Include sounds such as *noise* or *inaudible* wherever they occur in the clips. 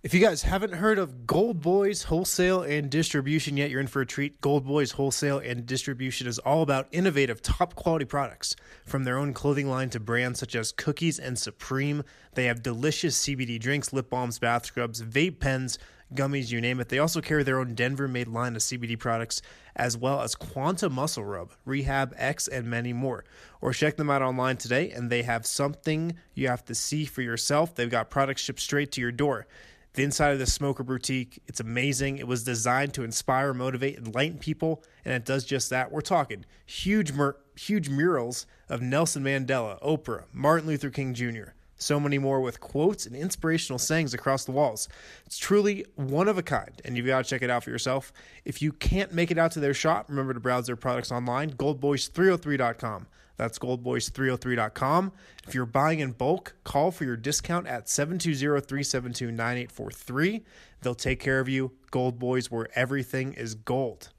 If you guys haven't heard of Gold Boys Wholesale and Distribution yet, you're in for a treat. Gold Boys Wholesale and Distribution is all about innovative, top quality products. From their own clothing line to brands such as Cookies and Supreme, they have delicious CBD drinks, lip balms, bath scrubs, vape pens, gummies, you name it. They also carry their own Denver made line of CBD products, as well as Quanta Muscle Rub, Rehab X, and many more. Or check them out online today, and they have something you have to see for yourself. They've got products shipped straight to your door. The inside of the Smoker Boutique, it's amazing. It was designed to inspire, motivate, enlighten people, and it does just that. We're talking huge, mur- huge murals of Nelson Mandela, Oprah, Martin Luther King Jr., so many more with quotes and inspirational sayings across the walls. It's truly one of a kind, and you've got to check it out for yourself. If you can't make it out to their shop, remember to browse their products online, goldboys303.com. That's goldboys303.com. If you're buying in bulk, call for your discount at 720-372-9843. They'll take care of you. Gold Boys where everything is gold.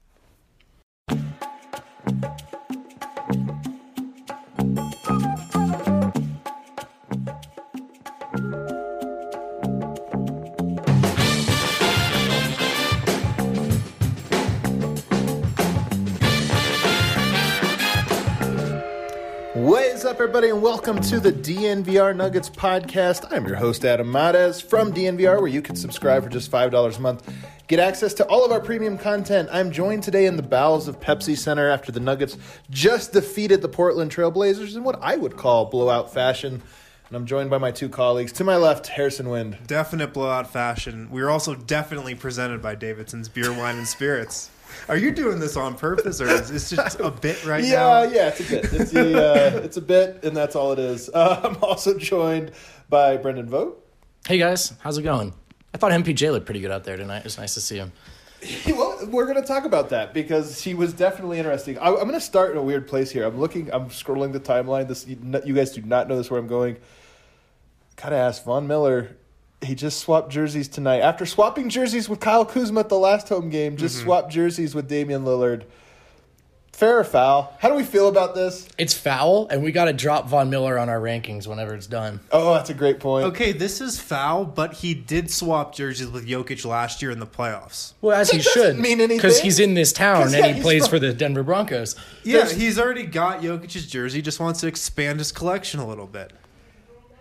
Everybody, and welcome to the DNVR Nuggets podcast. I'm your host, Adam Mares from DNVR, where you can subscribe for just $5 a month. Get access to all of our premium content. I'm joined today in the bowels of Pepsi Center after the Nuggets just defeated the Portland Trailblazers in what I would call blowout fashion. And I'm joined by my two colleagues. To my left, Harrison Wind. Definite blowout fashion. We are also definitely presented by Davidson's Beer, Wine, and Spirits. Are you doing this on purpose, or is this just a bit *laughs* right yeah, now? Yeah, yeah, it's a bit. It's a, uh, it's a bit, and that's all it is. Uh, *laughs* I'm also joined by Brendan Vogt. Hey guys, how's it going? I thought MPJ looked pretty good out there tonight. It was nice to see him. Well, we're going to talk about that because he was definitely interesting. I, I'm going to start in a weird place here. I'm looking, I'm scrolling the timeline. This you, you guys do not know this where I'm going. Gotta ask Von Miller. He just swapped jerseys tonight after swapping jerseys with Kyle Kuzma at the last home game. Just mm-hmm. swapped jerseys with Damian Lillard. Fair or foul? How do we feel about this? It's foul, and we got to drop Von Miller on our rankings whenever it's done. Oh, that's a great point. Okay, this is foul, but he did swap jerseys with Jokic last year in the playoffs. Well, as That he doesn't should, mean anything. because he's in this town 'Cause, and he plays from- for the Denver Broncos. Yeah, There's- he's already got Jokic's jersey. Just wants to expand his collection a little bit.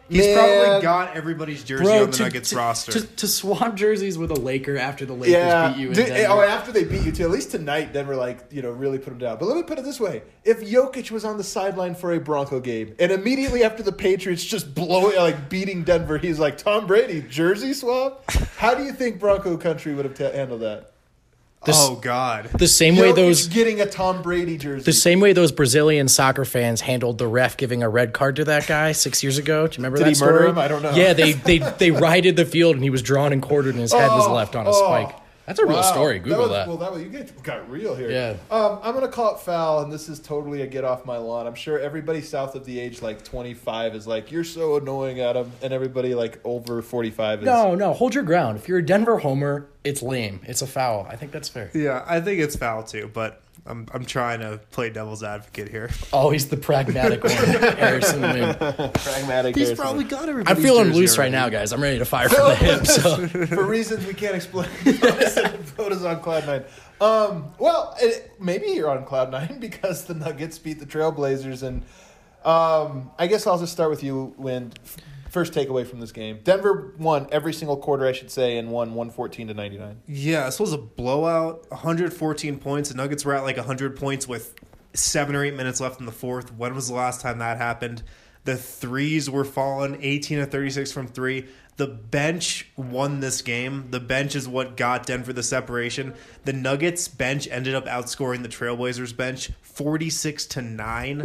He's Man. probably got everybody's jersey Bro, on the to, Nuggets to, roster. to, to swap jerseys with a Laker after the Lakers Yeah. beat you in Did- eh, Denver. oh, after they beat you too. At least tonight, Denver like you know really put him down. But let me put it this way: if Jokic was on the sideline for a Bronco game, and immediately after the Patriots just blowing like beating Denver, he's like Tom Brady jersey swap. How do you think Bronco country would have ta handled that? The oh God! the same way Jokic those getting a Tom Brady jersey. the same way those Brazilian soccer fans handled the ref giving a red card to that guy six years ago. Do you remember Did that he story? murder him? I don't know. Yeah, they they *laughs* they righted the field and he was drawn and quartered and his head was Oh, left on a oh. spike. That's a real story. Google was, that. Well, that was, you get, got real here. Yeah. Um, I'm gonna call it foul, and this is totally a get off my lawn. I'm sure everybody south of the age like 25 is like, "You're so annoying, Adam," and everybody like over 45 is. No, no, hold your ground. If you're a Denver homer, it's lame. It's a foul. I think that's fair. Yeah, I think it's foul too, but I'm I'm trying to play devil's advocate here. Always the pragmatic one. *laughs* Harrison Wind. pragmatic. He's Harrison. probably got I'm feeling loose right now, guys. I'm ready to fire from the hip. So for reasons we can't explain. *laughs* Vogt is on cloud nine. Um, well, it, maybe you're on cloud nine *laughs* because the Nuggets beat the Trailblazers, and um, I guess I'll just start with you. When first takeaway from this game, Denver won every single quarter, I should say, and won one fourteen to ninety nine. Yeah, this was a blowout. 114 points. The Nuggets were at like 100 points with seven or eight minutes left in the fourth. When was the last time that happened? The threes were falling, 18 to 36 from three. The bench won this game. The bench is what got Denver the separation. The Nuggets bench ended up outscoring the Trailblazers bench 46 to 9.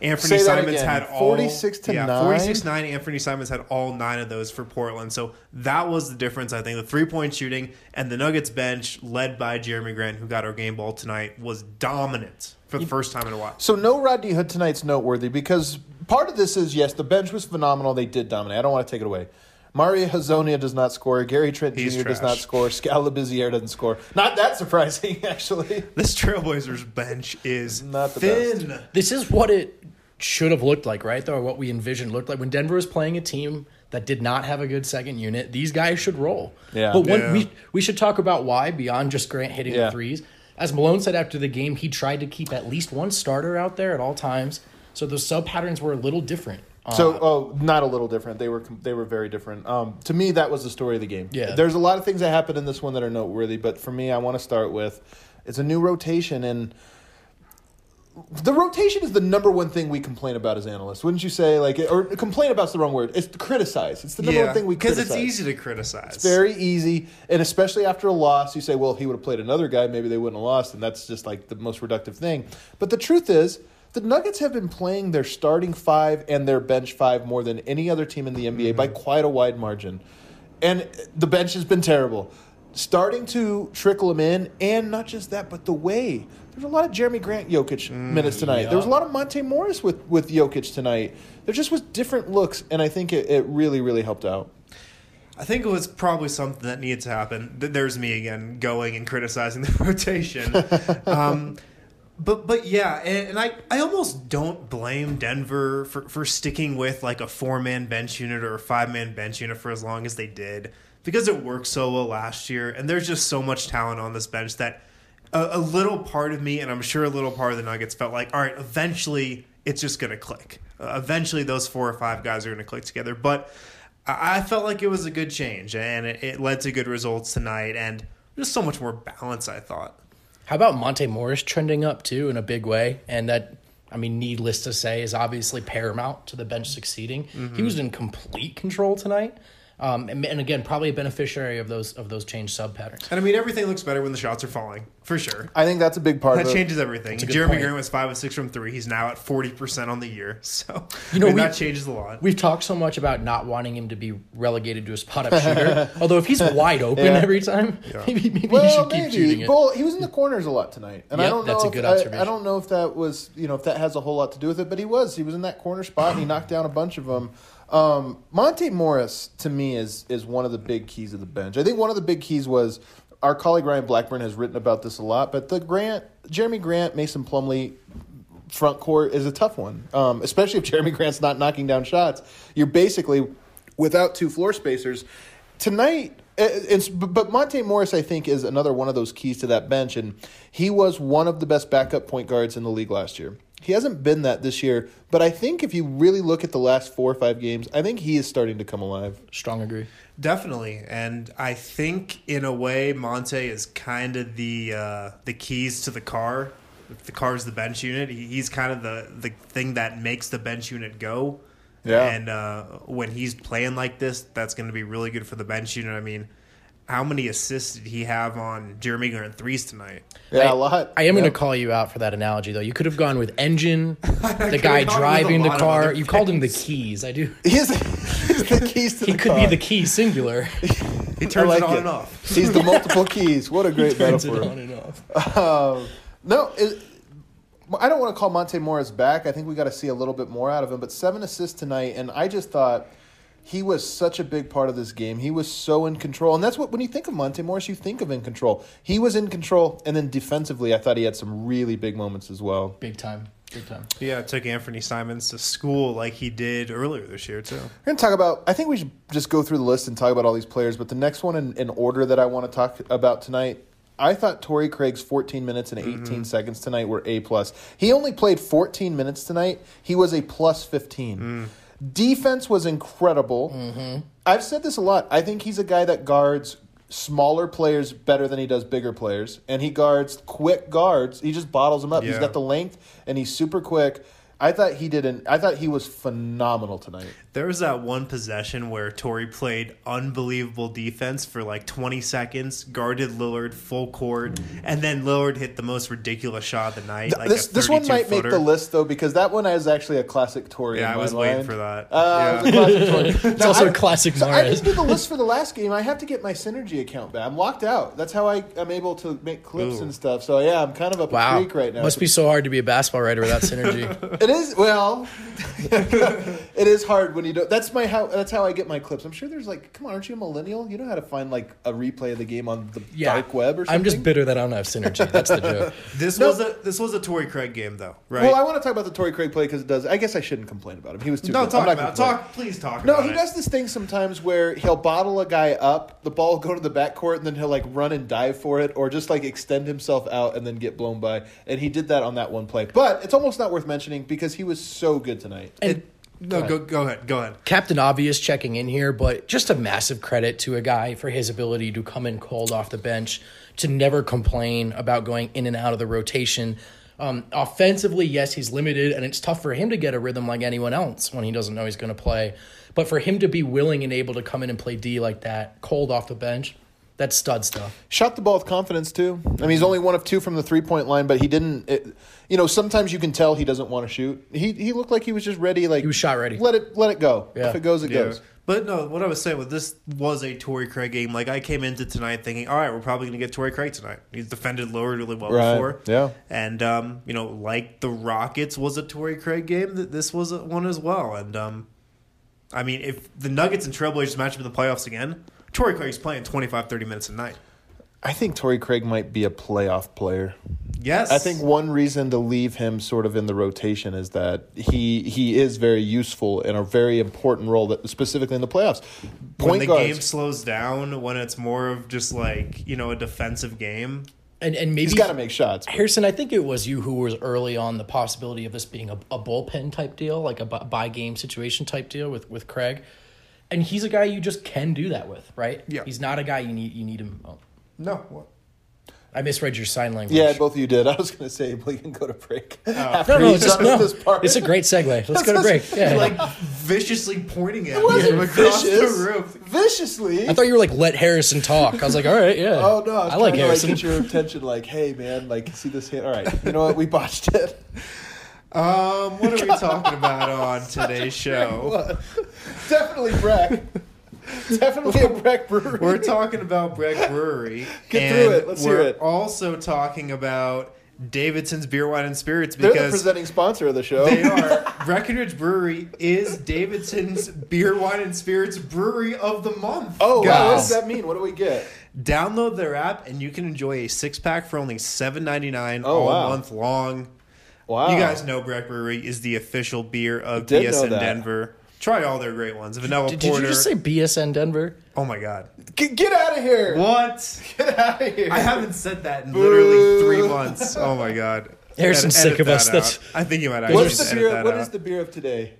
Anthony Say Simons had all 46 to yeah, 9? 46 9. Anthony Simons had all nine of those for Portland. So that was the difference, I think. The three point shooting and the Nuggets bench, led by Jerami Grant, who got our game ball tonight, was dominant for the first time in a while. So no Rodney Hood tonight's noteworthy because part of this is yes, the bench was phenomenal. They did dominate. I don't want to take it away. Mario Hezonja does not score. Gary Trent He's Jr. does not score. Skal Labissière doesn't score. Not that surprising, *laughs* actually. This Trailblazers bench is Not the thin. this is what it should have looked like, right? Though what we envisioned looked like when Denver was playing a team that did not have a good second unit. These guys should roll. Yeah. But one, Yeah. we we should talk about why beyond just Grant hitting Yeah. the threes. As Malone said after the game, he tried to keep at least one starter out there at all times. So those sub patterns were a little different. So, Uh, oh, not a little different. They were they were very different. Um, to me, that was the story of the game. Yeah. there's a lot of things that happened in this one that are noteworthy, but for me, I want to start with it's a new rotation, and the rotation is the number one thing we complain about as analysts, wouldn't you say? Like, or complain about's the wrong word. It's criticize. It's the number one thing we because it's easy to criticize. It's very easy, and especially after a loss, you say, "Well, if he would have played another guy, maybe they wouldn't have lost," and that's just like the most reductive thing. But the truth is, the Nuggets have been playing their starting five and their bench five more than any other team in the NBA by quite a wide margin, and the bench has been terrible. Starting to trickle them in, and not just that, but the way. There's a lot of Jerami Grant Jokic minutes tonight. There was a lot of Monte Morris with, with Jokic tonight. There just was different looks, and I think it, it really, really helped out. I think it was probably something that needed to happen. There's me again going and criticizing the *laughs* rotation. *laughs* um, but but yeah, and, and I, I almost don't blame Denver for, for sticking with like a four man bench unit or a five man bench unit for as long as they did because it worked so well last year. And there's just so much talent on this bench that a, a little part of me, and I'm sure a little part of the Nuggets, felt like, all right, eventually it's just to click. Uh, eventually those four or five guys are to click together. But I I felt like it was a good change, and it, it led to good results tonight, and just so much more balance. I thought. How about Monte Morris trending up too in a big way? And that, I mean, needless to say, is obviously paramount to the bench succeeding. He mm-hmm. was in complete control tonight. Um, and, and again, probably a beneficiary of those of those changed sub patterns. And I mean, everything looks better when the shots are falling, for sure. I think that's a big part That of it. changes everything. Jerami point. Grant was five and six from three. He's now at forty percent on the year. *laughs* So You know, I mean, that changes a lot. We've talked so much about not wanting him to be relegated to a spot up shooter. *laughs* Although if he's wide open Yeah. every time, *laughs* maybe maybe he Well, should keep shooting maybe. it. Well, he was in the corners a lot tonight, and I don't know. that's a if, good I- I, don't know if that was, you know, if that has a whole lot to do with it, but he was. He was in that corner spot, and he *clears throat* knocked down a bunch of them. Um, Monte Morris, to me, is is one of the big keys of the bench. I think one of the big keys was our colleague Ryan Blackburn has written about this a lot, but the Grant, Jerami Grant, Mason Plumlee front court is a tough one, um, especially if Jerami Grant's not knocking down shots. You're basically without two floor spacers. Tonight, uh, it's, but Monte Morris, I think, is another one of those keys to that bench, and he was one of the best backup point guards in the league last year. He hasn't been that this year, but I think if you really look at the last four or five games, I think he is starting to come alive. Strong agree. Definitely, and I think in a way Monte is kind of the uh, the keys to the car. If the car is the bench unit, he, he's kind of the the thing that makes the bench unit go. Yeah. And uh, when he's playing like this, that's going to be really good for the bench unit. I mean, how many assists did he have on Jerami Grant threes tonight? Yeah, I- a lot. I am yeah. going to call you out for that analogy, though. You could have gone with engine, *laughs* the guy gone with a driving the car. other You called him the keys. I do. *laughs* He's, he's the keys to He the could car. be the key singular. *laughs* He I turns like it on it. and off. He's the multiple keys. What a great Turns it metaphor. on and off. Um, no, it, I don't want to call Monte Morris back. I think we got to see a little bit more out of him. But seven assists tonight, and I just thought he was such a big part of this game. He was so in control, and that's what when you think of Monte Morris, you think of in control. He was in control, and then defensively, I thought he had some really big moments as well. Big time. Big time. Yeah, it took Anthony Simons to school like he did earlier this year too. We're going to talk about, I think we should just go through the list and talk about all these players, but the next one in, in order that I want to talk about tonight, I thought Torrey Craig's 14 minutes and 18 mm-hmm. seconds tonight were A plus. He only played 14 minutes tonight. He was a plus 15. Mm. Defense was incredible. Mm-hmm. I've said this a lot. I think he's a guy that guards smaller players better than he does bigger players, and he guards quick guards. He just bottles them up. He's got the length, and he's super quick. I thought he did an. I thought he was phenomenal tonight. There was that one possession where Torrey played unbelievable defense for like 20 seconds, guarded Lillard full court, and then Lillard hit the most ridiculous shot of the night. Like this a this one 32 might make the list though because that one is actually a classic Torrey. Yeah, in I my was waiting mind. for that. Uh, Yeah. it was a. *laughs* It's Now, also I- a classic So I Morris. didn't do the list for the last *laughs* game. I have to get my synergy account back. I'm locked out. That's how I am able to make clips Ooh. and stuff. So yeah, I'm kind of up a Wow. creek right now. Must be so hard to be a basketball writer without *laughs* synergy. It is well. it is hard when and you don't. That's my how. That's how I get my clips. I'm sure there's like, come on, aren't you a millennial? You know how to find like a replay of the game on the dark web or something. I'm just bitter that I don't have synergy. That's the joke. *laughs* This No. was a this was a Torrey Craig game though, right? Well, I want to talk about the Torrey Craig play because it does. I guess I shouldn't complain about him. He was too. no, good. talk I'm not about gonna talk. Please talk. No, about he it. does this thing sometimes where he'll bottle a guy up, the ball will go to the backcourt, and then he'll like run and dive for it, or just like extend himself out and then get blown by. And he did that on that one play. But it's almost not worth mentioning because he was so good tonight. And No, go go ahead. Go ahead. Captain Obvious checking in here, but just a massive credit to a guy for his ability to come in cold off the bench, to never complain about going in and out of the rotation. Um, offensively, yes, he's limited, and it's tough for him to get a rhythm like anyone else when he doesn't know he's going to play. But for him to be willing and able to come in and play D like that, cold off the bench, that's stud stuff. Shot the ball with confidence too. I mean, he's only one of two from the three point line, but he didn't. It, you know, sometimes you can tell he doesn't want to shoot. He he looked like he was just ready. Like He was shot ready. Let it let it go. Yeah. If it goes, it Yeah. goes. But no, what I was saying was this was a Torrey Craig game. Like I came into tonight thinking, all right, we're probably going to get Torrey Craig tonight. He's defended lower really well Right, before. yeah. And um, you know, like the Rockets was a Torrey Craig game, that this was one as well. And um, I mean, if the Nuggets and Trailblazers match up in the playoffs again, Torrey Craig's playing 25, 30 minutes a night. I think Torrey Craig might be a playoff player. Yes, I think one reason to leave him sort of in the rotation is that he he is very useful in a very important role that specifically in the playoffs. when Point the guards. game slows down, when it's more of just like you know a defensive game. And and maybe he's got to make shots. but- Harrison, I think it was you who was early on the possibility of this being a, a bullpen type deal, like a bu- by game situation type deal with, with Craig. And he's a guy you just can do that with, right? Yeah. He's not a guy you need you need him. Oh, No, what? I misread your sign language. Yeah, both of you did. *laughs* I was going to say we can go to break. Oh. *laughs* after no, no, it's, just, no. this part. it's a great segue. *laughs* Let's go to break. Yeah. like viciously pointing at It me wasn't from across vicious. the room. Viciously. I thought you were like let Harrison talk. I was like, all right, yeah. Oh no! I, was I like trying Harrison. Like, get your attention. Like, hey man, like see this hit. All right, you know what? We botched it. Um, what are we talking about on *laughs* today's show? Definitely Breck. Definitely a Breck brewery. We're talking about Breck Brewery. Get through it. Let's we're hear it. also talking about Davidson's Beer, Wine, and Spirits They're the because presenting sponsor of the show. they are. *laughs* Breckenridge Brewery is Davidson's Beer, Wine, and Spirits Brewery of the Month. Oh wow! What does that mean? What do we get? Download their app and you can enjoy a six pack for only seven ninety nine Oh, all wow. month long. Wow! You guys know Breck Brewery is the official beer of did BSN. Denver. Try all their great ones. Vanilla Did, did you just say BSN Denver? oh my god. get, get out of here! What? *laughs* Get out of here! I haven't said that in literally three months. Oh my god. *laughs* Harrison's Edit- sick of edit us. that That's- out. I think you might actually What's the beer? that What out. is the beer of today?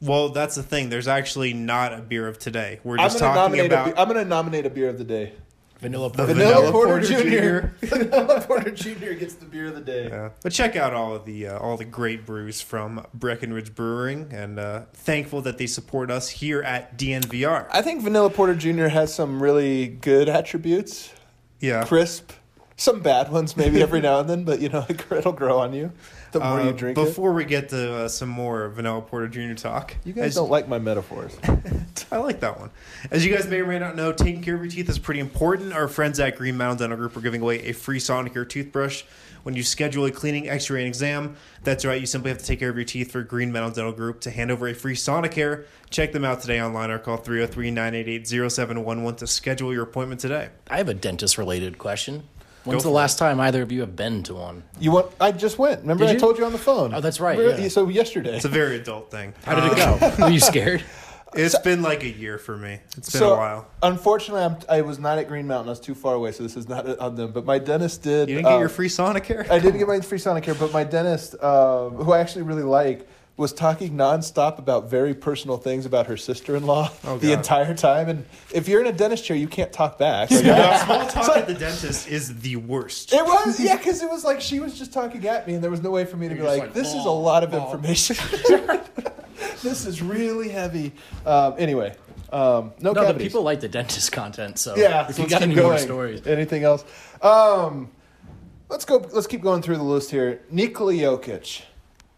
Well, that's the thing. There's actually not a beer of today. We're I'm just gonna talking about A, be- I'm gonna nominate a beer of the day. Vanilla Porter. Vanilla *laughs* Vanilla, *laughs* Porter Porter, Jr. Jr. Vanilla Porter Jr. gets the beer of the day. Yeah. But check out all of the uh, all the great brews from Breckenridge Brewing, and uh, thankful that they support us here at DNVR. I think Vanilla Porter Jr. has some really good attributes. Yeah. Crisp, some bad ones maybe every now and then, but you know *laughs* it'll grow on you the more Uh, you drink it. before we get to uh, some more Vanilla Porter Jr. talk, You guys as- don't like my metaphors. *laughs* I like that one. As you guys may or may not know, taking care of your teeth is pretty important. Our friends at Green Mountain Dental Group are giving away a free Sonicare toothbrush when you schedule a cleaning, X-ray, and exam. That's right. You simply have to take care of your teeth for Green Mountain Dental Group to hand over a free Sonicare. Check them out today online or call 303-988-0711 to schedule your appointment today. I have a dentist related question. When's the for last time either of you have been to one? You want? I just went. Remember, Did I you? told you on the phone. Oh, that's right, Remember- yeah. So yesterday. It's a very adult thing. How did it go? Were you scared? *laughs* It's been like a year for me. It's been so, a while. Unfortunately, I'm, I was not at Green Mountain. I was too far away, so this is not *laughs* on them. But my dentist did. You didn't get uh, your free Sonicare? I didn't get my free Sonicare, but my dentist, uh, who I actually really like, was talking nonstop about very personal things about her sister-in-law Oh, *laughs* the entire time. And if you're in a dentist chair, you can't talk back. Like, Yeah, small talk at the dentist is the worst. It was, *laughs* yeah, because it was like she was just talking at me, and there was no way for me to be like, like, "This is a "Oh, lot of oh." information. *laughs* this is really heavy." Um, anyway, um, no, No, the people like the dentist content. So Yeah, if so you got keep any more stories, Anything else? Um, let's go. Let's keep going through the list here. Nikola Jokic,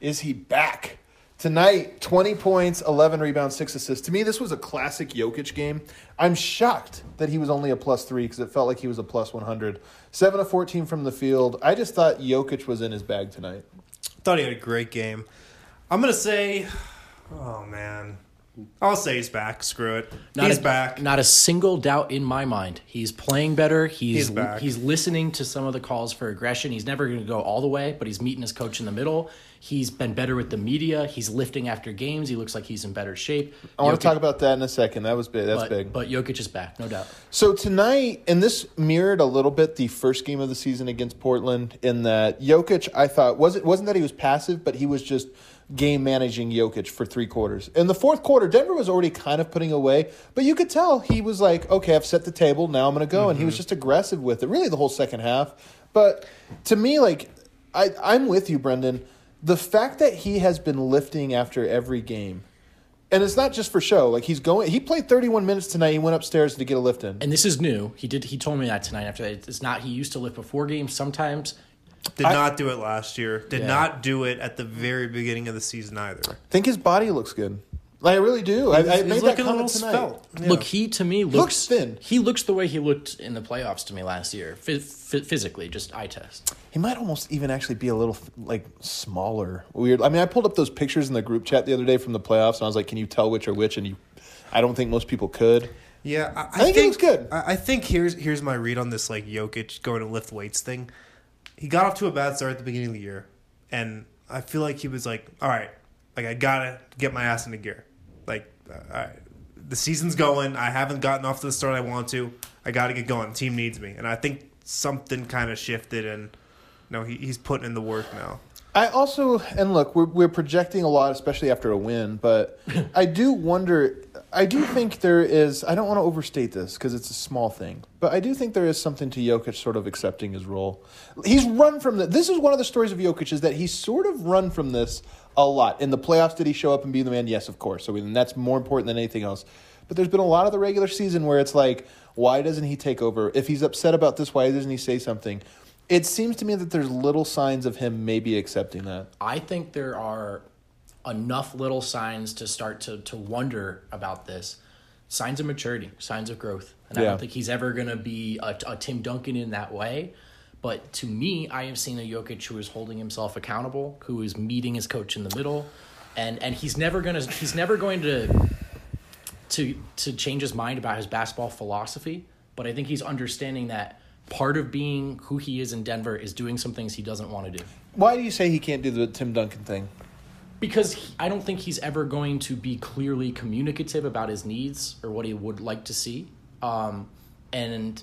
is he back tonight? Twenty points, eleven rebounds, six assists. To me, this was a classic Jokic game. I'm shocked that he was only a plus three because it felt like he was a plus one hundred. Seven of fourteen from the field. I just thought Jokic was in his bag tonight. Thought he had a great game. I'm gonna say, oh man, I'll say he's back. Screw it. Not he's a, back. Not a single doubt in my mind. He's playing better. He's He's back. he's listening to some of the calls for aggression. He's never going to go all the way, but he's meeting his coach in the middle. He's been better with the media. He's lifting after games. He looks like he's in better shape. I want to talk about that in a second. That was big. That's but, big. But Jokic is back, no doubt. So tonight, and this mirrored a little bit the first game of the season against Portland, in that Jokic, I thought wasn't wasn't that he was passive, but he was just game managing Jokic for three quarters. In the fourth quarter, Denver was already kind of putting away, but you could tell he was like, "Okay, I've set the table. Now I'm going to go," and he was mm-hmm. just aggressive with it. Really, the whole second half. But to me, like, I I'm with you, Brendan. The fact that he has been lifting after every game. And it's not just for show. Like he's going. He played 31 minutes tonight. He went upstairs to get a lift in. And this is new. He did. He told me that tonight. After that, it's not. He used to lift before games. Sometimes Did I- not do it last year. Did Yeah. not do it at the very beginning of the season either. I think his body looks good. Like, I really do. I, I He's made that looking a comment little tonight. svelte. Yeah. Look, he to me looks, Looks thin. He looks the way he looked in the playoffs to me last year, Phy- phy- physically, just eye test. He might almost even actually be a little like smaller. Weird. I mean, I pulled up those pictures in the group chat the other day from the playoffs, and I was like, "Can you tell which are which?" And you, I don't think most people could. Yeah, I, I think he looks good. I, I think here's here's my read on this like Jokic going to lift weights thing. He got off to a bad start at the beginning of the year, and I feel like he was like, "All right, like I gotta get my ass into gear." Like, uh, all right, the season's going. I haven't gotten off to the start I want to. I got to get going. The team needs me, and I think something kind of shifted, and no, he, he's putting in the work now. I also and look, we're we're projecting a lot, especially after a win. But *laughs* I do wonder. I do think there is. I don't want to overstate this because it's a small thing, but I do think there is something to Jokic sort of accepting his role. He's run from the. This is one of the stories of Jokic is that he's sort of run from this a lot. In the playoffs, did he show up and be the man? Yes, of course. So I mean, that's more important than anything else. But there's been a lot of the regular season where it's like, why doesn't he take over? If he's upset about this, why doesn't he say something? It seems to me that there's little signs of him maybe accepting that. I think there are enough little signs to start to to wonder about this. Signs of maturity, signs of growth, and I don't think he's ever going to be a, a Tim Duncan in that way. But to me, I have seen a Jokic who is holding himself accountable, who is meeting his coach in the middle, and and he's never gonna he's never going to to to change his mind about his basketball philosophy. But I think he's understanding that part of being who he is in Denver is doing some things he doesn't want to do. Why do you say he can't do the Tim Duncan thing? Because he, I don't think he's ever going to be clearly communicative about his needs or what he would like to see. Um, and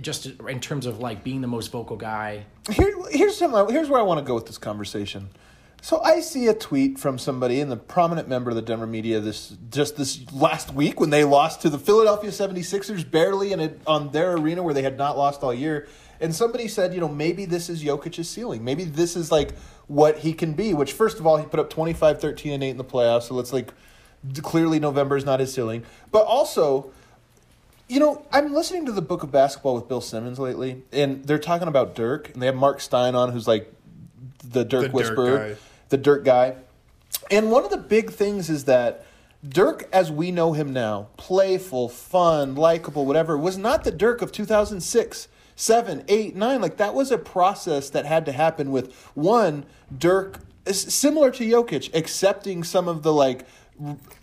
just in terms of like being the most vocal guy, Here, here's some, here's where I want to go with this conversation. So I see a tweet from somebody in the prominent member of the Denver media this just this last week when they lost to the Philadelphia 76ers barely in a, on their arena where they had not lost all year. And somebody said, you know, maybe this is Jokic's ceiling. Maybe this is like what he can be, which first of all, he put up 25, 13 and 8 in the playoffs, so let's like clearly November is not his ceiling. But also, you know, I'm listening to the Book of Basketball with Bill Simmons lately, and they're talking about Dirk, and they have Marc Stein on, who's like the Dirk The whisperer, guy. the Dirk guy. And one of the big things is that Dirk, as we know him now, playful, fun, likable, whatever, was not the Dirk of 2006, 7, 8, 9. Like, that was a process that had to happen with one, Dirk, similar to Jokic, accepting some of the, like,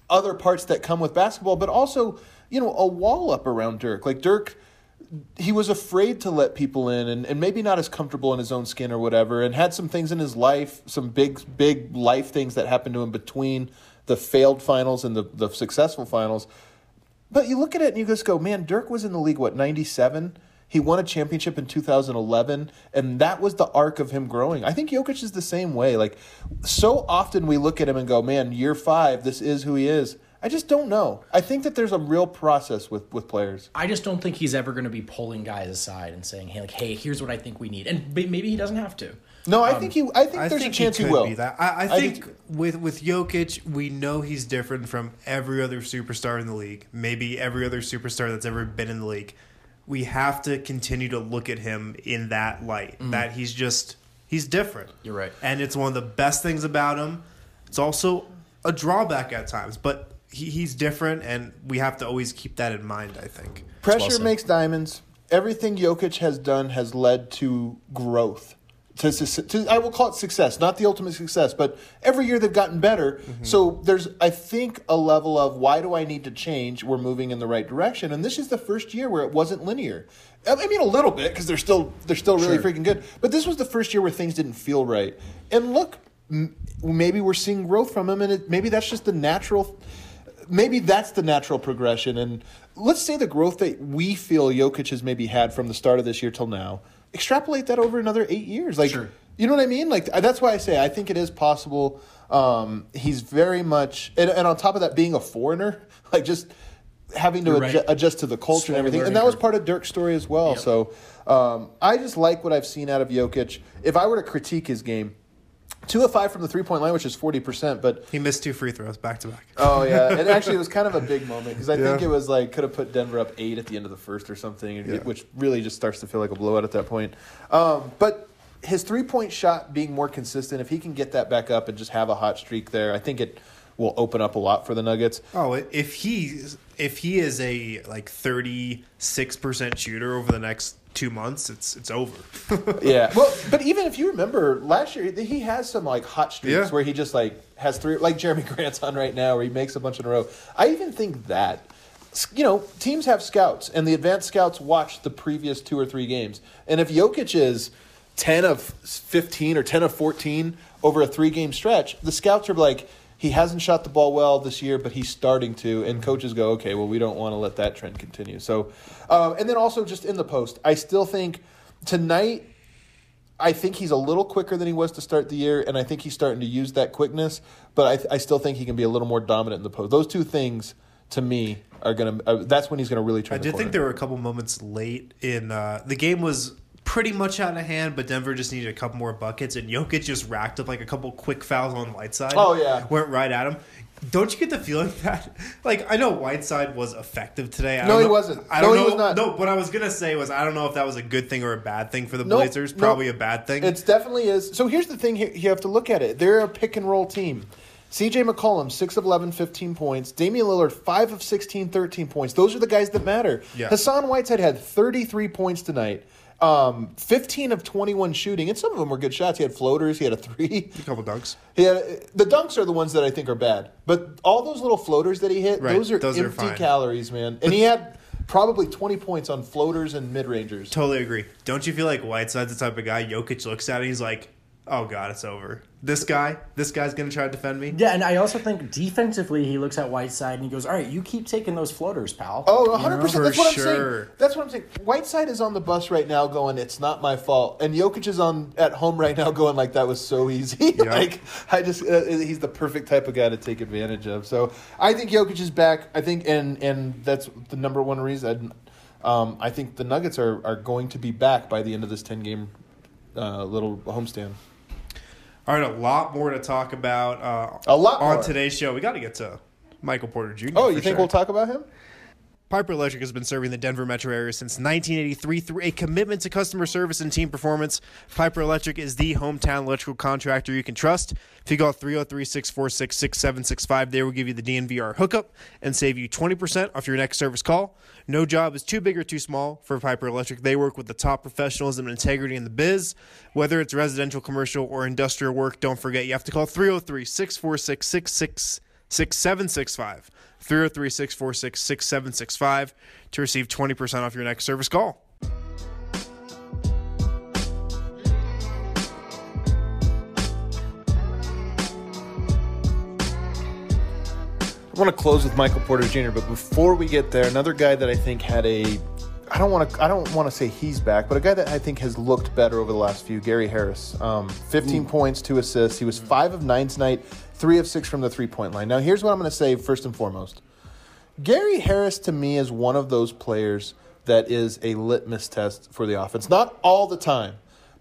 other parts that come with basketball, but also, you know, a wall up around Dirk. Like, Dirk he was afraid to let people in and, and maybe not as comfortable in his own skin or whatever and had some things in his life some big big life things that happened to him between the failed finals and the, the successful finals but you look at it and you just go man dirk was in the league what 97 he won a championship in 2011 and that was the arc of him growing i think Jokic is the same way like so often we look at him and go man year five this is who he is i just don't know i think that there's a real process with with players I just don't think he's ever going to be pulling guys aside and saying, "Hey, like, hey, here's what I think we need," and maybe he doesn't have to. No, I um, think he. I think I there's think a chance he, could will. be that. I, I, I think, think- with with Jokic, we know he's different from every other superstar in the league. Maybe every other superstar that's ever been in the league. We have to continue to look at him in that light. Mm. That he's just he's different. You're right. and it's one of the best things about him. It's also a drawback at times, but he, he's different, and we have to always keep that in mind. I think. Pressure well makes diamonds. Everything Jokic has done has led to growth to, to, I will call it success, not the ultimate success, but every year they've gotten better. Mm-hmm. So there's, I think, a level of why do I need to change? We're moving in the right direction, and this is the first year where it wasn't linear. I mean, a little bit because they're still they're still really sure. freaking good, but this was the first year where things didn't feel right. And look, m- maybe we're seeing growth from him, and it, maybe that's just the natural. Maybe that's the natural progression, and let's say the growth that we feel Jokic has maybe had from the start of this year till now extrapolate that over another eight years. Like, sure. you know what I mean? Like, that's why I say I think it is possible. Um, he's very much, and, and, on top of that, being a foreigner, *laughs* like just having to adju- adjust to the culture Slow and everything. And that was part of Dirk's story as well. Yep. So um, I just like what I've seen out of Jokic. If I were to critique his game, Two of five from the three point line, which is forty percent, but he missed two free throws back to back. Oh yeah, and *laughs* actually it was kind of a big moment because I yeah. think it was like could have put Denver up eight at the end of the first or something, yeah. which really just starts to feel like a blowout at that point. Um, but his three point shot being more consistent, if he can get that back up and just have a hot streak there, I think it will open up a lot for the Nuggets. Oh, if he if he is a like thirty six percent shooter over the next two months, it's it's over. *laughs* yeah. Well, but even if you remember last year, he has some like hot streaks yeah. where he just like has three, like Jerami *laughs* Grant's on right now, where he makes a bunch in a row. I even think that. You know, teams have scouts, and the advanced scouts watch the previous two or three games. And if Jokic is 10 of 15 or 10 of 14 over a three game stretch, the scouts are like, he hasn't shot the ball well this year, but he's starting to. And coaches go, okay, well, we don't want to let that trend continue. So, uh, and then also just in the post, I still think tonight. I think he's a little quicker than he was to start the year, and I think he's starting to use that quickness. But I, th- I still think he can be a little more dominant in the post. Those two things, to me, are gonna. That's when he's gonna really try. I did think there were a couple moments late in the game was pretty much out of hand, but Denver just needed a couple more buckets, and Jokic just racked up like a couple quick fouls on Whiteside. Oh yeah, went right at him. Don't you get the feeling *laughs* that, like, I know Whiteside was effective today. I no, he know, wasn't. I don't no, know. No, what I was gonna say was I don't know if that was a good thing or a bad thing for the nope, Blazers. Probably nope. a bad thing. It definitely is. So here's the thing: you have to look at it. They're a pick and roll team. CJ McCollum, 6 of 11, 15 points. Damian Lillard, 5 of 16, 13 points. Those are the guys that matter. Yeah. Hassan Whiteside had 33 points tonight. Um, 15 of 21 shooting, and some of them were good shots. He had floaters, he had a three. *laughs* A couple dunks. Yeah, the dunks are the ones that I think are bad. But all those little floaters that he hit, right. those are those empty are calories, man. And he had probably 20 points on floaters and mid rangers. Totally agree. Don't you feel like Whiteside's the type of guy Jokic looks at and he's like, oh, God, it's over this guy, this guy's going to try to defend me. Yeah, and I also think defensively, he looks at Whiteside and he goes, "All right, you keep taking those floaters, pal." Oh, 100 percent. That's what sure. I'm saying. That's what I'm saying. Whiteside is on the bus right now, going, "It's not my fault," and Jokic is on at home right now, going, "Like that was so easy." *laughs* Yep. like I just, uh, he's the perfect type of guy to take advantage of. So I think Jokic is back. I think, and and that's the number one reason. Um, I think the Nuggets are are going to be back by the end of this 10 game uh, little homestand. All right, a lot more to talk about. Uh, a lot on more. today's show. We got to get to Michael Porter Jr. Oh, you think sure. we'll talk about him? Piper Electric has been serving the Denver metro area since 1983 through a commitment to customer service and team performance. Piper Electric is the hometown electrical contractor you can trust. If you call 303 646 6765, they will give you the DNVR hookup and save you 20% off your next service call. No job is too big or too small for Piper Electric. They work with the top professionalism and integrity in the biz. Whether it's residential, commercial, or industrial work, don't forget you have to call 303 646 6765. 303 646 6765 to receive 20% off your next service call. I want to close with Michael Porter Jr., but before we get there, another guy that I think had a I don't want to I don't want to say he's back, but a guy that I think has looked better over the last few, Gary Harris. Um, 15 Ooh. points, two assists. He was five of nine tonight, three of six from the three point line. Now here's what I'm going to say first and foremost. Gary Harris to me is one of those players that is a litmus test for the offense. Not all the time,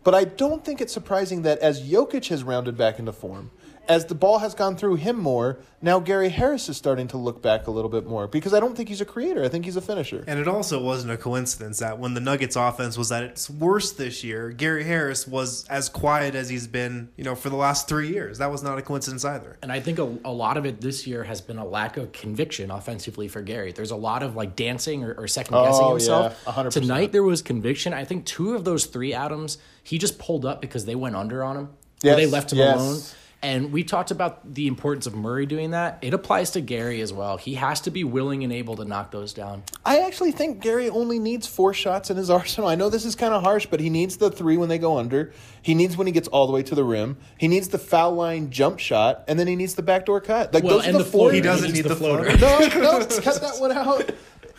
but I don't think it's surprising that as Jokic has rounded back into form as the ball has gone through him more, now Gary Harris is starting to look back a little bit more because I don't think he's a creator. I think he's a finisher. And it also wasn't a coincidence that when the Nuggets offense was at its worst this year, Gary Harris was as quiet as he's been, you know, for the last three years. That was not a coincidence either. And I think a, a lot of it this year has been a lack of conviction offensively for Gary. There's a lot of like dancing or, or second oh, guessing Oh, himself. yeah, 100%. Tonight there was conviction. I think two of those three Adams he just pulled up because they went under on him. Or they left him yes. alone. And we talked about the importance of Murray doing that. It applies to Gary as well. He has to be willing and able to knock those down. I actually think Gary only needs four shots in his *laughs* arsenal. I know this is kind of harsh, but he needs the three when they go under. He needs when he gets all the way to the rim. He needs the foul line jump shot, and then he needs the backdoor cut. Like Well, those and are the, the four. He doesn't needs need the the floater. floater. *laughs* No, no, cut that one out.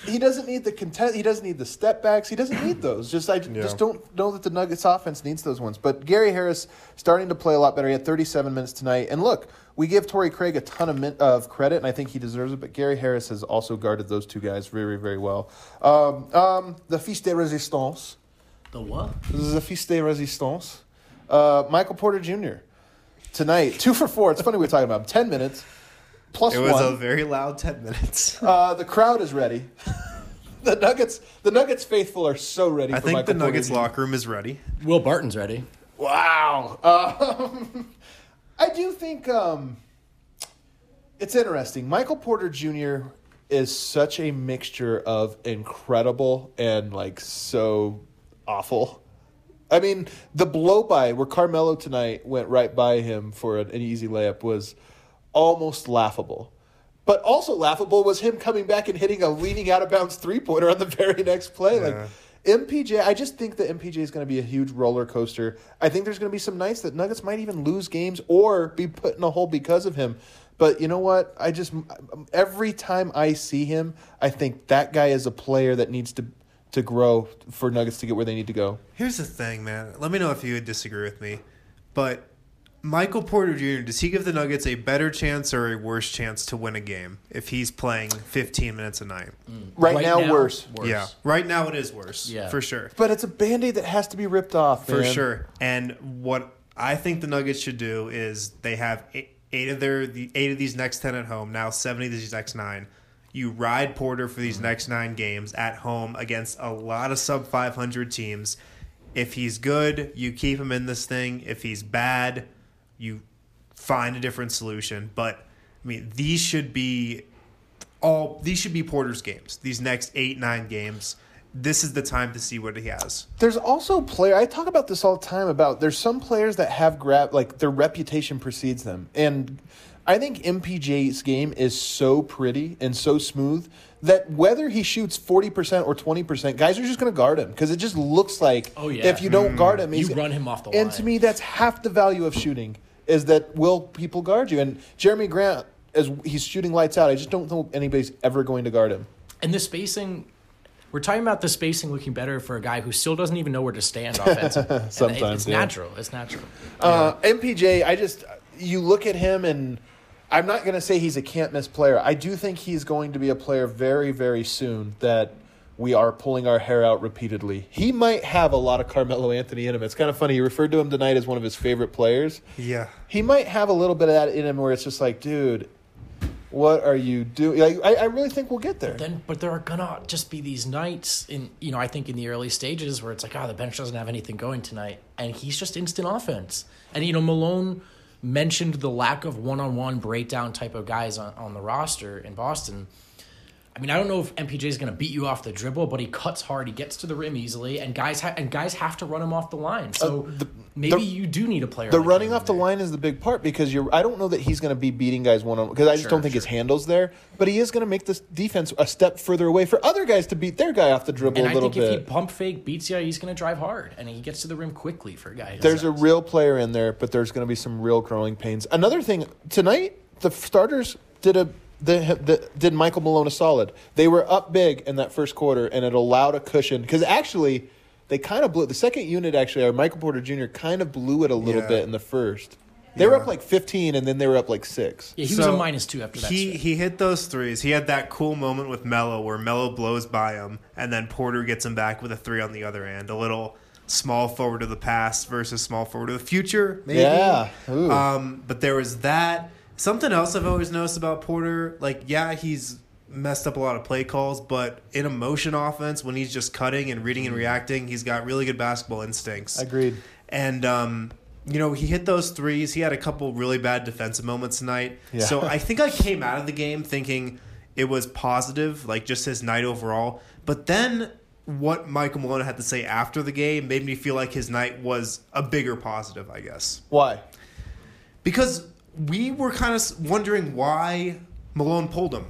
He doesn't need the contest. He doesn't need the step backs. He doesn't need those. Just I just don't know that the Nuggets offense needs those ones. But Gary Harris starting to play a lot better. He had 37 minutes tonight. And look, we give Torrey Craig a ton of min- of credit, and I think he deserves it. But Gary Harris has also guarded those two guys very, very well. Um, um, the Fils de Resistance. The what? This is a Fils de Resistance. Uh, Michael Porter Jr. Tonight, two for four. It's funny we're talking about him. 10 minutes. Plus It was one. a very loud 10 minutes. *laughs* Uh, the crowd is ready. *laughs* the Nuggets, the Nuggets faithful are so ready. I for think Michael the Nuggets Porter Jr. locker room is ready. *laughs* Will Barton's ready. Wow. Um, I do think um, it's interesting. Michael Porter Jr. is such a mixture of incredible and like so awful. I mean, the blow by where Carmelo tonight went right by him for an, an easy layup was almost laughable. But also laughable was him coming back and hitting a leaning out of bounds three pointer on the *laughs* very next play. Like MPJ, I just think that MPJ is going to be a huge roller coaster. I think there's going to be some nights that Nuggets might even lose games or be put in a hole because of him. But you know what? I just every time I see him, I think that guy is a player that needs to to grow for Nuggets to get where they need to go. Here's the thing, man. Let me know if you would disagree with me. But Michael Porter Jr., does he give the Nuggets a better chance or a worse chance to win a game if he's playing 15 minutes a night? Mm. Right, now, worse. Yeah. Right now it is worse. Yeah. For sure. But it's a band-aid that has to be ripped off. For man. sure. And what I think the Nuggets should do is they have eight, eight of their eight of these next ten at home. Now seventy of these next nine. You ride Porter for these mm-hmm. next nine games at home against a lot of sub five hundred teams. If he's good, you keep him in this thing. If he's bad, you find a different solution. But I mean, these should be all these should be Porter's games. These next eight nine games. This is the time to see what he has. There's also player. I talk about this all the time. About there's some players that have grab like their reputation precedes them, and I think MPJ's game is so pretty and so smooth that whether he shoots forty percent or twenty percent, guys are just going to guard him because it just looks like Oh, yeah. if you don't hmm. guard him, You he's- run him off the line. And to me, that's half the value of shooting is that will people guard you? And Jerami Grant, as he's shooting lights out, I just don't know anybody's ever going to guard him. And the spacing, we're talking about the spacing looking better for a guy who still doesn't even know where to stand *laughs* offensively. Sometimes, it's yeah. natural. It's natural. Uh, MPJ, I just you look at him and I'm not going to say he's a can't miss player. I do think he's going to be a player very very soon that we are pulling our hair out repeatedly. He might have a lot of Carmelo Anthony in him. It's kind of funny. He referred to him tonight as one of his favorite players. Yeah. He might have a little bit of that in him where it's just like, dude, what are you doing? Like, I, I really think we'll get there. Then, but there are gonna just be these nights in you know I think in the early stages where it's like oh the bench doesn't have anything going tonight and he's just instant offense and you know Malone mentioned the lack of one on one breakdown type of guys on, on the roster in Boston. I mean, I don't know if MPJ is going to beat you off the dribble, but he cuts hard. He gets to the rim easily, and guys ha- and guys have to run him off the line. So Uh, the- maybe the- you do need a player. The like running off the there. line is the big part because you're. I don't know that he's going to be beating guys one on one because I just Sure, don't think his handles there. But he is going to make this defense a step further away for other guys to beat their guy off the dribble And a I little think if he pump fake beats you, he's going to drive hard, and he gets to the rim quickly for a guy. There's a real player in there, but there's going to be some real growing pains. Another thing tonight, the starters did a. The, the, did Michael Malone a solid. They were up big in that first quarter, and it allowed a cushion because actually they kind of blew the second unit. Actually, or Michael Porter Jr. kind of blew it a little Yeah. bit in the first. They were up like 15, and then they were up like six. Yeah, he was a minus two after that. He stretch. he hit those threes. He had that cool moment with Mello where Mello blows by him, and then Porter gets him back with a three on the other end. A little small forward of the past versus small forward of the future. Maybe. Yeah. Um, but there was that. Something else I've always noticed about Porter, like yeah, he's messed up a lot of play calls, but in a motion offense, when he's just cutting and reading and reacting, he's got really good basketball instincts. Agreed. And um, you know, he hit those threes. He had a couple really bad defensive moments tonight. Yeah. So I think I came out of the game thinking it was positive, like just his night overall. But then what Michael Malone had to say after the game made me feel like his night was a bigger positive, I guess. Why? Because we were kind of wondering why Malone pulled him,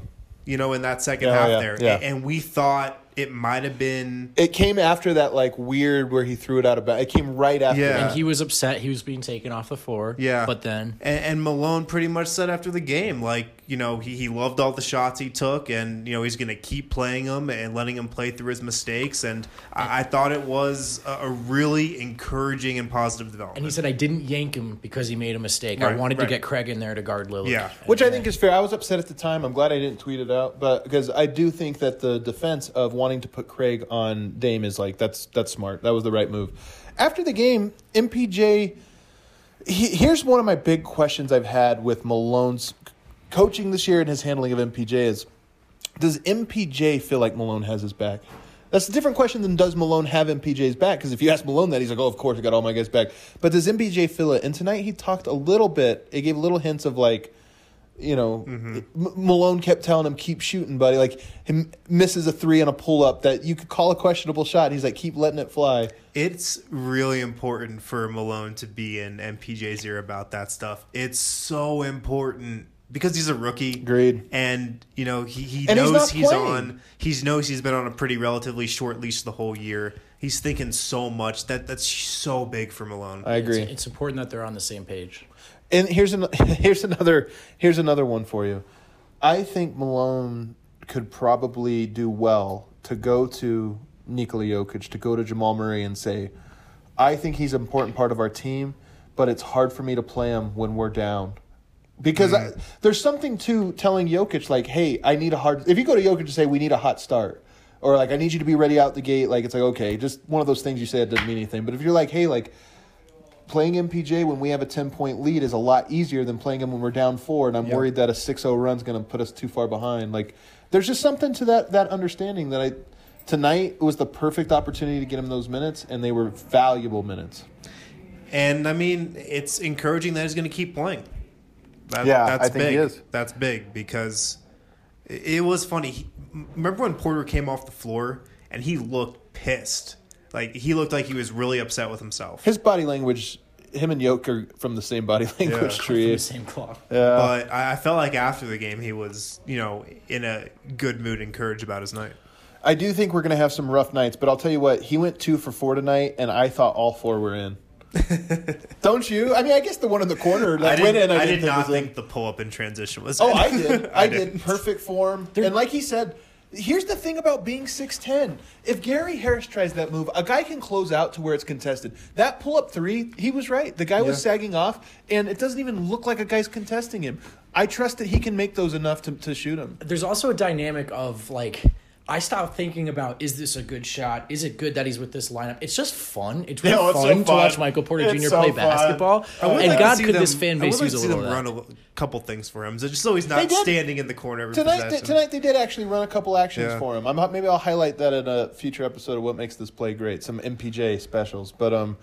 you know, in that second Oh, half yeah, there. yeah. And we thought it might have been It came after that like weird where he threw it out of bounds. It came right after. Yeah. that. And he was upset. He was being taken off the floor. Yeah. But then And, and Malone pretty much said after the game, like, you know, he, he loved all the shots he took and, you know, he's going to keep playing them and letting him play through his mistakes. And I, I thought it was a, a really encouraging and positive positive development. And he said I didn't yank him because he made a mistake. I wanted right. to get Craig in there to guard Lillard. Yeah. Which I think is fair. I was upset at the time. I'm glad I didn't tweet it out, but because I do think that the defense of wanting to put Craig on Dame is like that's that's smart. That was the right move. After the game, MPJ. He, here's one of my big questions I've had with Malone's coaching this year and his handling of MPJ is: Does MPJ feel like Malone has his back? That's a different question than does Malone have MPJ's back? Because if you ask Malone that, he's like, "Oh, of course, I got all my guys back." But does MPJ feel it? And tonight he talked a little bit. It gave little hints of like, you know, mm-hmm. M- Malone kept telling him, "Keep shooting, buddy." Like him misses a three on a pull up that you could call a questionable shot. He's like, "Keep letting it fly." It's really important for Malone to be in MPJ's ear about that stuff. It's so important because he's a rookie. Agreed. And you know he, he And he's knows not he's, on. He knows he's been on a pretty relatively short leash the whole year. He's thinking so much that that's so big for Malone. I agree. It's, it's important that they're on the same page. And here's an, *laughs* here's another here's another one for you. I think Malone could probably do well to go to Nikola Jokic, to go to Jamal Murray and say, I think he's an important part of our team, but it's hard for me to play him when we're down. Because I, mm. there's something to telling Jokic like, hey, I need a hard. If you go to Jokic and say we need a hot start, or like I need you to be ready out the gate, like it's like okay, just one of those things you say said doesn't mean anything. But if you're like, hey, like playing MPJ when we have a 10 point lead is a lot easier than playing him when we're down four, and I'm Yeah. worried that a 6 0 run's going to put us too far behind. Like, there's just something to that, that understanding that I. Tonight was the perfect opportunity to get him those minutes, and they were valuable minutes. And I mean, it's encouraging that he's going to keep playing. That, Yeah, that's I think big. he is. That's big because it it was funny. He, remember when Porter came off the floor and he looked pissed? Like he looked like he was really upset with himself. His body language, him and Yoke are from the same body *laughs* language Yeah. From tree. the same cloth. Yeah. But I I felt like after the game he was, you know, in a good mood, encouraged about his night. I do think we're going to have some rough nights, but I'll tell you what, he went two for four tonight, and I thought all four were in. *laughs* Don't you? I mean, I guess the one in the corner I that did, went in, I, I didn't did not was in. think the pull up in transition was. Oh, in. I did. *laughs* I, did. didn't. Perfect form. and like he said, here's the thing about being 6'10. If Gary Harris tries that move, a guy can close out to where it's contested. That pull up three, he was right. The guy was sagging off, and it doesn't even look like a guy's contesting him. I trust that he can make those enough to, to shoot him. There's also a dynamic of like I stopped thinking about is this a good shot? Is it good that he's with this lineup? It's just fun. It's really No, it's so fun, to watch Michael Porter It's Jr. so play fun. basketball. I would And like God, see could them- this fan I would base like use to a see little them of run a a l- couple things for him, so just so he's not standing in the corner every Tonight, they, tonight they did actually run a couple actions Yeah. for him. I'm, maybe I'll highlight that in a future episode of what makes this play great. Some MPJ specials, but um,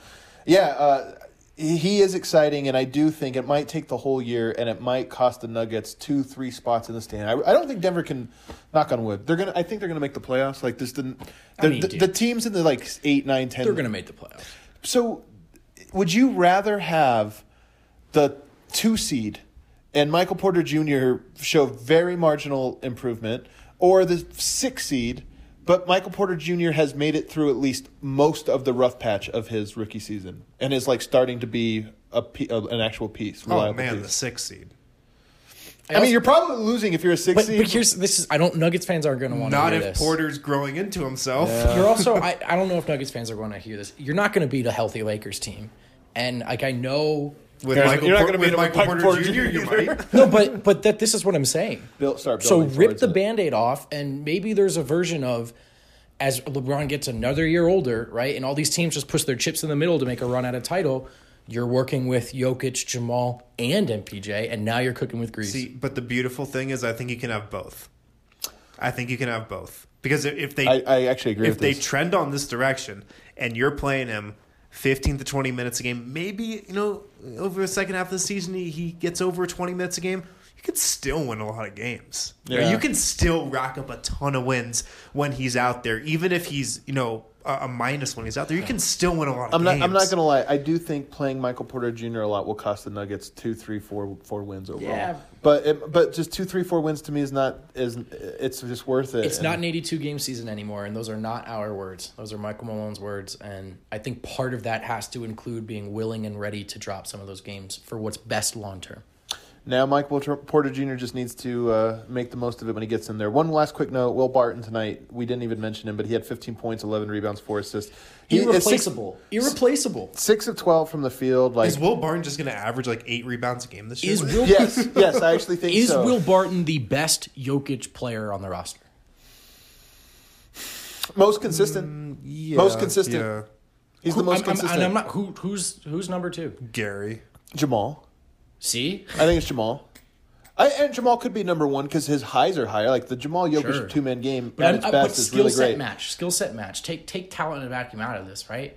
yeah, uh, he is exciting, and I do think it might take the whole year, and it might cost the Nuggets two, three spots in the stand. I, I don't think Denver can. Knock on wood. They're gonna. I think they're gonna make the playoffs. Like this, the the, mean, the, dude. the teams in the like eight, nine, ten. They're going to make the playoffs. So, would you rather have the two seed and Michael Porter Jr. show very marginal improvement, or the six seed, but Michael Porter Jr. has made it through at least most of the rough patch of his rookie season and is like starting to be a, pe- uh, an actual piece? oh reliable man, the piece. sixth seed. I mean, you're probably losing if you're a six But, seed. but here's this is I don't Nuggets fans aren't going to want to Not if this. Porter's growing into himself. You're also I, I don't know if Nuggets fans are going to hear this. You're not going to beat a healthy Lakers team. And like I know With You're not- Michael, you're not gonna with beat Michael Michael Porter, Porter Jr. You Jr. *laughs* might. no, but but that this is what I'm saying. Build, start So rip the it. band-aid off and maybe there's a version of as LeBron gets another year older, right, and all these teams just push their chips in the middle to make a run at a title, you're working with Jokic, Jamal, and MPJ, and now you're cooking with Grease. See, but the beautiful thing is, I think you can have both. I think you can have both because if they, I, I actually agree if with they this. trend on this direction, and you're playing him 15 to 20 minutes a game, maybe you know over the second half of the season he, he gets over 20 minutes a game. You could still win a lot of games. You know, Yeah. You can still rack up a ton of wins when he's out there, even if he's you know a, a minus when he's out there. You can still win a lot of I'm not. games. I'm not going to lie. I do think playing Michael Porter Jr. a lot will cost the Nuggets two, three, four, four wins overall. Yeah. But it, but just two, three, four wins to me is not is it's just worth it. It's And- not an 82 game season anymore, and those are not our words. Those are Michael Malone's words, and I think part of that has to include being willing and ready to drop some of those games for what's best long term. Now, Michael Porter Jr. just needs to uh, make the most of it when he gets in there. One last quick note: Will Barton tonight. We didn't even mention him, but he had 15 points, 11 rebounds, four assists. He is six, Irreplaceable. Irreplaceable. six of 12 from the field. Like Is Will Barton just going to average like eight rebounds a game this year? Is Will yes, *laughs* yes, I actually think is so. Will Barton the best Jokic player on the roster? most consistent. Yeah, Most consistent. Yeah. He's the most I'm, I'm- consistent. and I'm not who who's who's number two. Gary. Jamal. See, I think it's Jamal. I, and Jamal could be number one because his highs are higher. Like the Jamal Jokic Sure. two man game but, at I'm- its uh, best but is skill really set great. match, skill set match. Take take talent and vacuum out of this, right?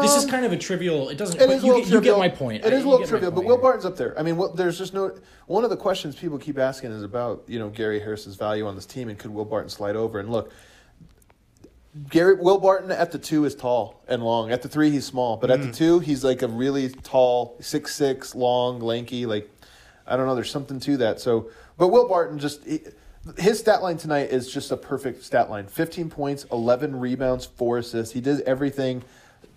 this is kind of a trivial. It doesn't. Um, It a you, you get my point. It I- is a little trivial, but Will. Barton's up there. I mean, what, there's just no. One of the questions people keep asking is about you know Gary Harris's value on this team and could Will Barton slide over? And look, Gary Will Barton at the two is tall and long. At the three, he's small, but at Mm. the two, he's like a really tall, six six, long, lanky. Like I don't know. There's something to that. So, but Will Barton just. He, his stat line tonight is just a perfect stat line. 15 points, 11 rebounds, 4 assists. He did everything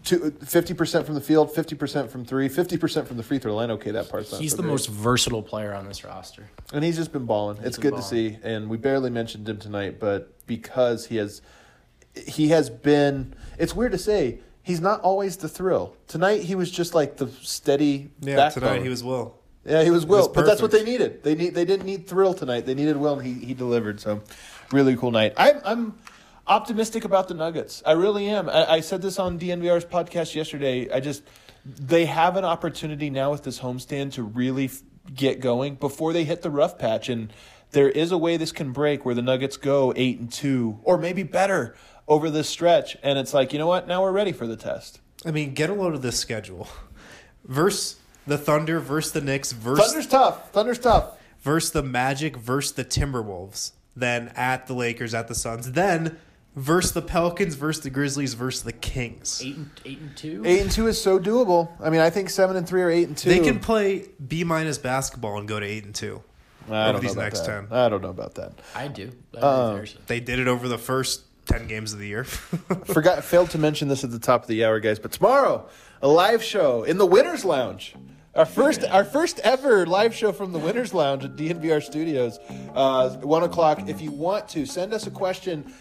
to 50% from the field, 50% from 3, 50% from the free throw line. Okay, that part's He's the great. most versatile player on this roster. And he's just been balling. it's been good to see. And we barely mentioned him tonight, but because he has he has been it's weird to say, he's not always the thrill. Tonight he was just like the steady Yeah, backbone. tonight he was Will. Yeah, he was Will, was but that's what they needed. They need they didn't need thrill tonight. They needed Will, and he he delivered. So, really cool night. I'm I'm optimistic about the Nuggets. I really am. I, I said this on DNVR's podcast yesterday. I just they have an opportunity now with this homestand to really f- get going before they hit the rough patch, and there is a way this can break where the Nuggets go eight and two, or maybe better over this stretch, and it's like you know what? Now we're ready for the test. I mean, get a load of this schedule. *laughs* Versus the Thunder, versus the Knicks, versus Thunder's tough. Thunder's tough. versus the Magic, versus the Timberwolves. Then at the Lakers, at the Suns. Then versus the Pelicans, versus the Grizzlies, versus the Kings. Eight and eight and two. Eight and two is so doable. I mean, I think seven and three or eight and two. They can play B minus basketball and go to eight and two. I don't these know about next that. 10. I don't know about that. I do. Um, They did it over the first ten games of the year. *laughs* Forgot, failed to mention this at the top of the hour, guys. But tomorrow, a live show in the Winners Lounge. Our first, our first ever live show from the Winners Lounge at DNVR Studios. Uh, one o'clock. If you want to send us a question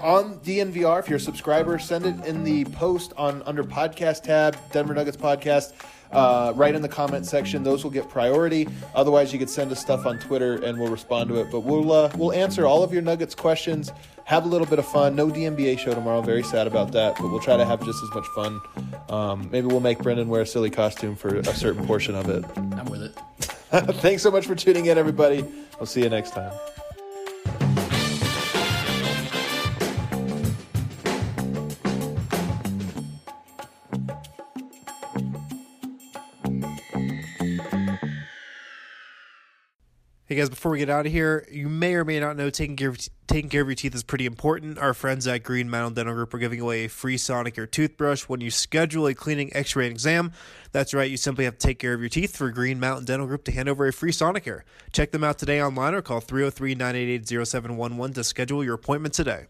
on DNVR, if you're a subscriber, send it in the post on under podcast tab, Denver Nuggets podcast. Uh, right in the comment section, those will get priority. Otherwise, you could send us stuff on Twitter, and we'll respond to it. But we'll uh, we'll answer all of your Nuggets questions. Have a little bit of fun. No DMBA show tomorrow. Very sad about that, but we'll try to have just as much fun. Um, maybe we'll make Brendan wear a silly costume for a certain portion of it. I'm with it. *laughs* Thanks so much for tuning in, everybody. We'll see you next time. Hey guys, before we get out of here, you may or may not know taking care of, taking care of your teeth is pretty important. Our friends at Green Mountain Dental Group are giving away a free Sonicare toothbrush when you schedule a cleaning, X-ray, and exam. That's right, you simply have to take care of your teeth for Green Mountain Dental Group to hand over a free Sonicare. Check them out today online or call 303-988-0711 to schedule your appointment today.